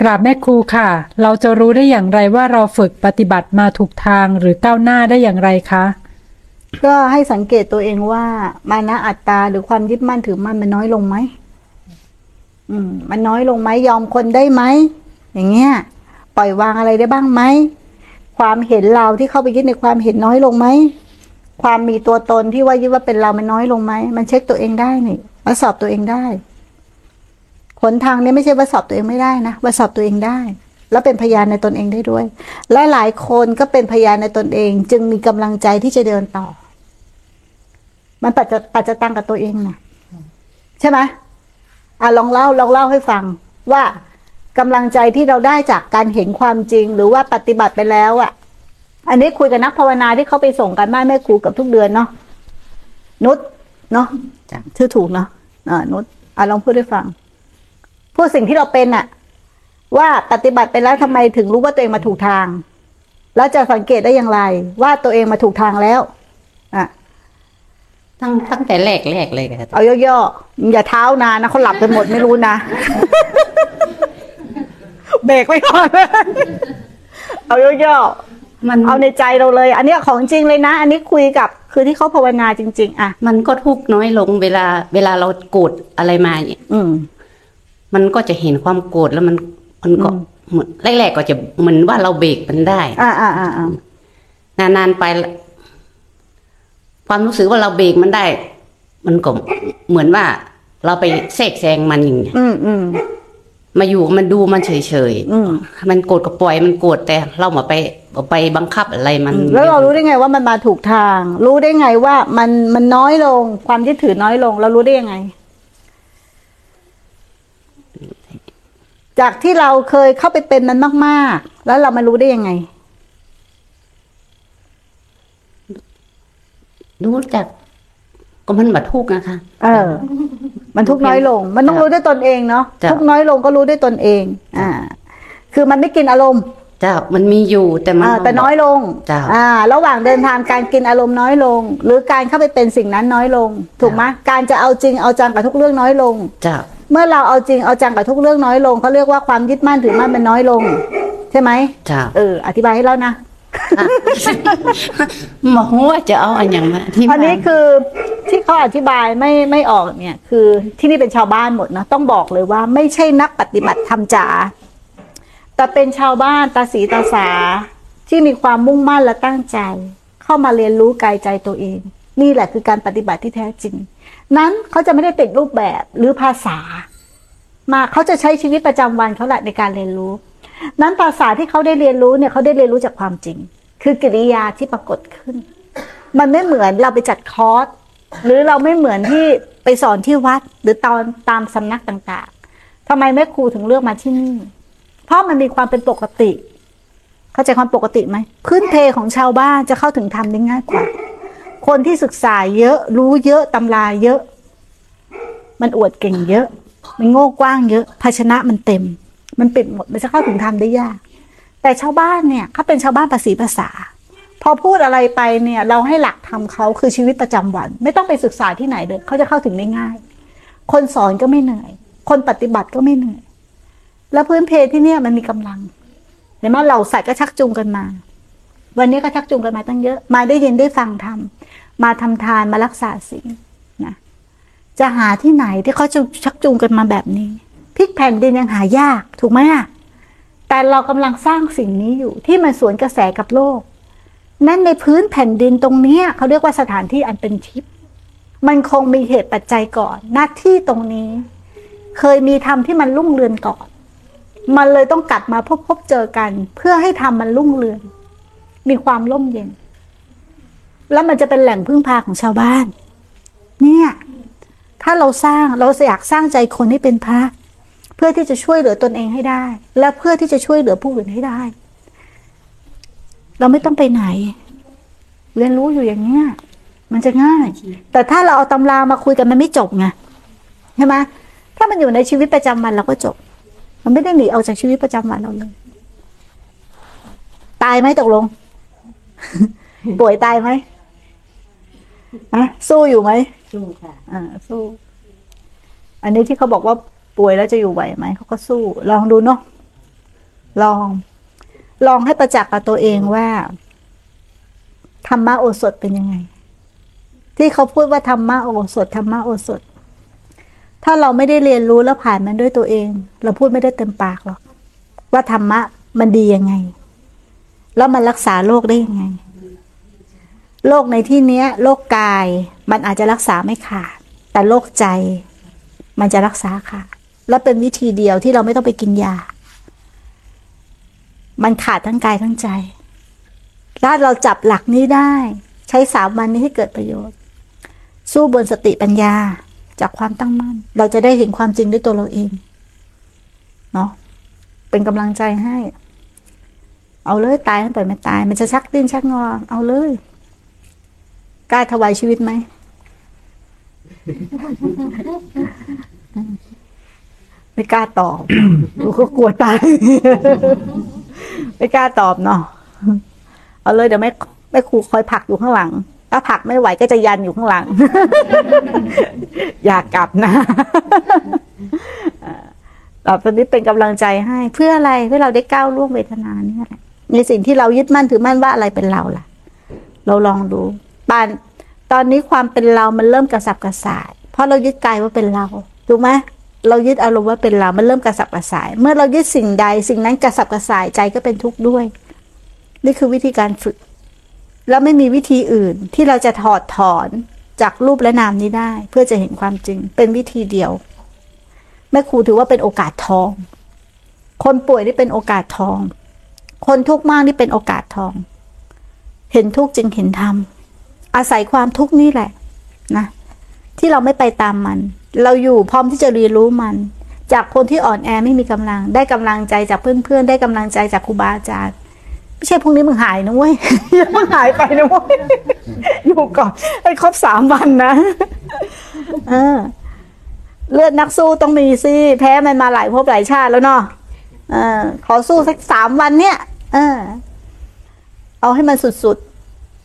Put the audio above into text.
กราบแม่ครูค่ะ เราจะรู้ได้อย่างไรว่าเราฝึกปฏิบัติมาถูกทางหรือก้าวหน้าได้อย่างไรคะ ก็ให้สังเกตตัวเองว่า มานะอัตตาหรือความยึดมั่นถือมั่นมันน้อยลงไหมอืม มันน้อยลงไหมยอมคนได้ไหมอย่างเงี้ย ปล่อยวางอะไรได้บ้างไหมความเห็นเราที่เข้าไปยึดในความเห็นน้อยลงไหมความมีตัวตนที่ว่ายึดว่าเป็นเรามันน้อยลงไหมมันเช็คตัวเองได้นี่มาสอบตัวเองได้ นทางนี้ไม่ใช่ว่าสอบตัวเองไม่ได้นะว่าสอบตัวเองได้ แล้วเป็นพยานในตนเองได้ด้วย และหลายคนก็เป็นพยานในตนเอง จึงมีกำลังใจที่จะเดินต่อ มันปัจจะปัจจตังกับตัวเองนะใช่ไหมอะลองเล่าลองเล่าให้ฟังว่ากำลังใจที่เราได้จากการเห็นความจริงหรือว่าปฏิบัติไปแล้วอะ่ะ อันนี้คุยกับนักภาวนาที่เขาไปส่งกันบ้านแม่ครูกับทุกเดือนเนาะนุชเนาะจ้ะชื่อถูกเนาะอ่านุชอะลองพูดให้ฟัง พูดสิ่งที่เราเป็นอะว่าปฏิบัติไปแล้วทำไมถึงรู้ว่าตัวเองมาถูกทาง แล้วจะสังเกตได้อย่างไร ว่าตัวเองมาถูกทางแล้วอะตั้งตั้งแต่แรกแรกเลยค่ะเอาย่อๆอย่าเท้านานนะเขาหลับกันหมดไม่รู้นะเบรกไว้ก่อนเอาย่อมันๆเอาในใจเราเลย อันเนี้ยของจริงเลยนะ อันนี้คุยกับ คือที่เขาภาวนาจริง ๆ อะ มันก็ทุกข์น้อยลงเวลา เวลาเราโกรธอะไรมาเนี่ย อืม มันก็จะเห็นความโกรธแล้วมันมันก็อืมเหมือนแรกๆก็จะเหมือนว่าเราเบรกมันได้ อ่าอ่าอ่าอ่านานๆไปละความรู้สึกว่าเราเบรกมันได้ มันก็เหมือนว่า เราไปแทรกแซงมันอย่างเงี้ยอืมอืมมาอยู่มันดูมันเฉยอืมๆมันโกรธก็ปล่อยมันโกรธแต่เรามาไปไปบังคับอะไรมัน แล้วเรารู้ได้ไงว่ามันมาถูกทาง รู้ได้ไงว่ามันมันน้อยลง ความยึดถือน้อยลง เรารู้ได้ยังไง จากที่เราเคยเข้าไปเป็นมันมาก ๆ แล้วเรามารู้ได้ยังไง รู้จัก ก็มันบัทุกข์นะคะ เออ มันทุกข์น้อยลง มันต้องรู้ด้วยตนเองเนาะจ้ะทุกข์น้อยลงก็รู้ด้วยตนเอง อ่า คือมันไม่กินอารมณ์เจ้ามันมีอยู่แต่มันอ่าแต่น้อยลงจ้ะอ่า ระหว่างเดินทางการกินอารมณ์น้อยลง หรือการเข้าไปเป็นสิ่งนั้นน้อยลง ถูกไหมการจะเอาจริงเอาจังกับทุกเรื่องน้อยลงเจ้า เมื่อเราเอาจริงเอาจังกับทุกเรื่องน้อยลงเขาเรียกว่าความยึดมั่นถือมั่นมันน้อยลง ใช่ไหมเจ้าเออ อธิบายให้แล้วนะหมอว่าจะเอาอันอย่างมาที่อันนี้คือที่เขาอธิบายไม่ไม่ออกเนี่ย คือที่นี่เป็นชาวบ้านหมดนะต้องบอกเลยว่าไม่ใช่นักปฏิบัติธรรมจ๋าแต่เป็นชาวบ้านตาสีตาสาที่มีความมุ่งมั่นและตั้งใจ เข้ามาเรียนรู้กายใจตัวเอง นี่แหละคือการปฏิบัติที่แท้จริง นั้นเขาจะไม่ได้ติดรูปแบบหรือภาษา มาเขาจะใช้ชีวิตประจำวันเขาแหละในการเรียนรู้ นั้นภาษาที่เขาได้เรียนรู้เนี่ยเขาได้เรียนรู้จากความจริง คือกิริยาที่ปรากฏขึ้น มันไม่เหมือนเราไปจัดคอร์สหรือเราไม่เหมือนที่ไปสอนที่วัด หรือตอนตามสำนักต่างๆทำไมแม่ครูถึงเลือกมาที่นี่เพราะมันมีความเป็นปกติ เข้าใจความปกติไหมพื้นเพของชาวบ้านจะเข้าถึงธรรมได้ง่ายกว่า คนที่ศึกษาเยอะ รู้เยอะตำราเยอะ มันอวดเก่งเยอะ มันโง่กว้างเยอะ ภาชนะมันเต็ม มันปิดหมดมันจะเข้าถึงธรรมได้ยาก แต่ชาวบ้านเนี่ยเขาเป็นชาวบ้านภาษีภาษา พอพูดอะไรไปเนี่ย เราให้หลักทำเขาคือชีวิตประจำวัน ไม่ต้องไปศึกษาที่ไหนเลยเขาจะเข้าถึงได้ง่าย คนสอนก็ไม่เหนื่อย คนปฏิบัติก็ไม่เหนื่อย แล้วพื้นเพที่เนี่ยมันมีกำลังเห็นไหมเราสัตว์ก็ชักจูงกันมา วันนี้ก็ชักจูงกันมาตั้งเยอะ มาได้ยินได้ฟังทำ มาทำทานมารักษาศีลนะจะหาที่ไหนที่เขาจะชักจูงกันมาแบบนี้พลิกแผ่นดินยังหายากถูกไหมอะแต่เรากำลังสร้างสิ่งนี้อยู่ที่มันสวนกระแสกับโลก นั่นในพื้นแผ่นดินตรงเนี้ยเขาเรียกว่าสถานที่อันเป็นทิพย์มันคงมีเหตุปัจจัยก่อน หน้าที่ตรงนี้ เคยมีธรรมที่มันรุ่งเรืองก่อน มันเลยต้องกลับมาพบพบเจอกัน เพื่อให้ธรรมมันรุ่งเรืองมีความร่มเย็น แล้วมันจะเป็นแหล่งพึ่งพาของชาวบ้าน เนี่ย ถ้าเราสร้างเราอยากสร้างใจคนให้เป็นพระ เพื่อที่จะช่วยเหลือตนเองให้ได้ และเพื่อที่จะช่วยเหลือผู้อื่นให้ได้ เราไม่ต้องไปไหน เรียนรู้อยู่อย่างเนี้ยมันจะง่าย แต่ถ้าเราเอาตำรามาคุยกันมันไม่จบไงใช่ไหมถ้ามันอยู่ในชีวิตประจำวันเราก็จบ มันไม่ได้หนีออกจากชีวิตประจำวันเราเลย ตายไหมตกลง ป่วยตายไหม อะสู้อยู่ไหมสู้ค่ะ อ่า สู้ อันนี้ที่เขาบอกว่าป่วยแล้วจะอยู่ไหวไหมเขาก็สู้ ลองดูเนาะลอง ลองให้ประจักษ์กับตัวเองว่าธรรมะโอสถเป็นยังไง ที่เขาพูดว่าธรรมะโอสถธรรมะโอสถ ถ้าเราไม่ได้เรียนรู้แล้วผ่านมันด้วยตัวเอง เราพูดไม่ได้เต็มปากหรอกว่าธรรมะมันดียังไง แล้วมันรักษาโรคได้ยังไง โรคในที่เนี้ยโรคกายมันอาจจะรักษาไม่ขาดแต่โรคใจ มันจะรักษาค่ะ และเป็นวิธีเดียวที่เราไม่ต้องไปกินยา มันขาดทั้งกายทั้งใจ ถ้าเราจับหลักนี้ได้ ใช้สามวันนี้ให้เกิดประโยชน์ สู้บนสติปัญญาจากความตั้งมั่น เราจะได้เห็นความจริงด้วยตัวเราเอง เนาะเป็นกำลังใจให้ เอาเลยตายมันปล่อยมันตาย มันจะชักดิ้นชักงอ เอาเลย กล้าถวายชีวิตไหม ไม่กล้าตอบกูก็กลัวตาย ไม่กล้าตอบเนาะ เอาเลยเดี๋ยวแม่แม่ครูคอยผลักอยู่ข้างหลัง ถ้าผลักไม่ไหวก็จะยันอยู่ข้างหลัง อยากกลับนะต่อไปนี้เป็นกำลังใจให้ เพื่ออะไรเพื่อเราได้ก้าวล่วงเวทนาเนี่ยแหละในสิ่งที่เรายึดมั่นถือมั่นว่าอะไรเป็นเราล่ะ เราลองดู ปานตอนนี้ความเป็นเรามันเริ่มกระสับกระส่าย เพราะเรายึดกายว่าเป็นเราถูกไหมเรายึดอารมณ์ว่าเป็นเรา มันเริ่มกระสับกระส่าย เมื่อเรายึดสิ่งใด สิ่งนั้นกระสับกระส่ายใจก็เป็นทุกข์ด้วย นี่คือวิธีการฝึก แล้วไม่มีวิธีอื่นที่เราจะถอดถอนจากรูปและนามนี้ได้ เพื่อจะเห็นความจริง เป็นวิธีเดียว แม่ครูถือว่าเป็นโอกาสทอง คนป่วยนี่เป็นโอกาสทอง คนทุกข์มากนี่เป็นโอกาสทอง เห็นทุกข์จึงเห็นธรรม อาศัยความทุกข์นี่แหละนะที่เราไม่ไปตามมัน เราอยู่พร้อมที่จะเรียนรู้มัน จากคนที่อ่อนแอไม่มีกำลัง ได้กำลังใจจากเพื่อนๆ ได้กำลังใจจากครูบาอาจารย์ไม่ใช่พรุ่งนี้มึงหายนะเว้ยอย่ามึงหายไปนะเว้ยอยู่ก่อนให้ครบสามวันนะเออ เลือดนักสู้ต้องมีสิแพ้มันมาหลายภพหลายชาติแล้วเนาะเออ ขอสู้สักสามวันเนี่ย เออ เอาให้มันสุดๆ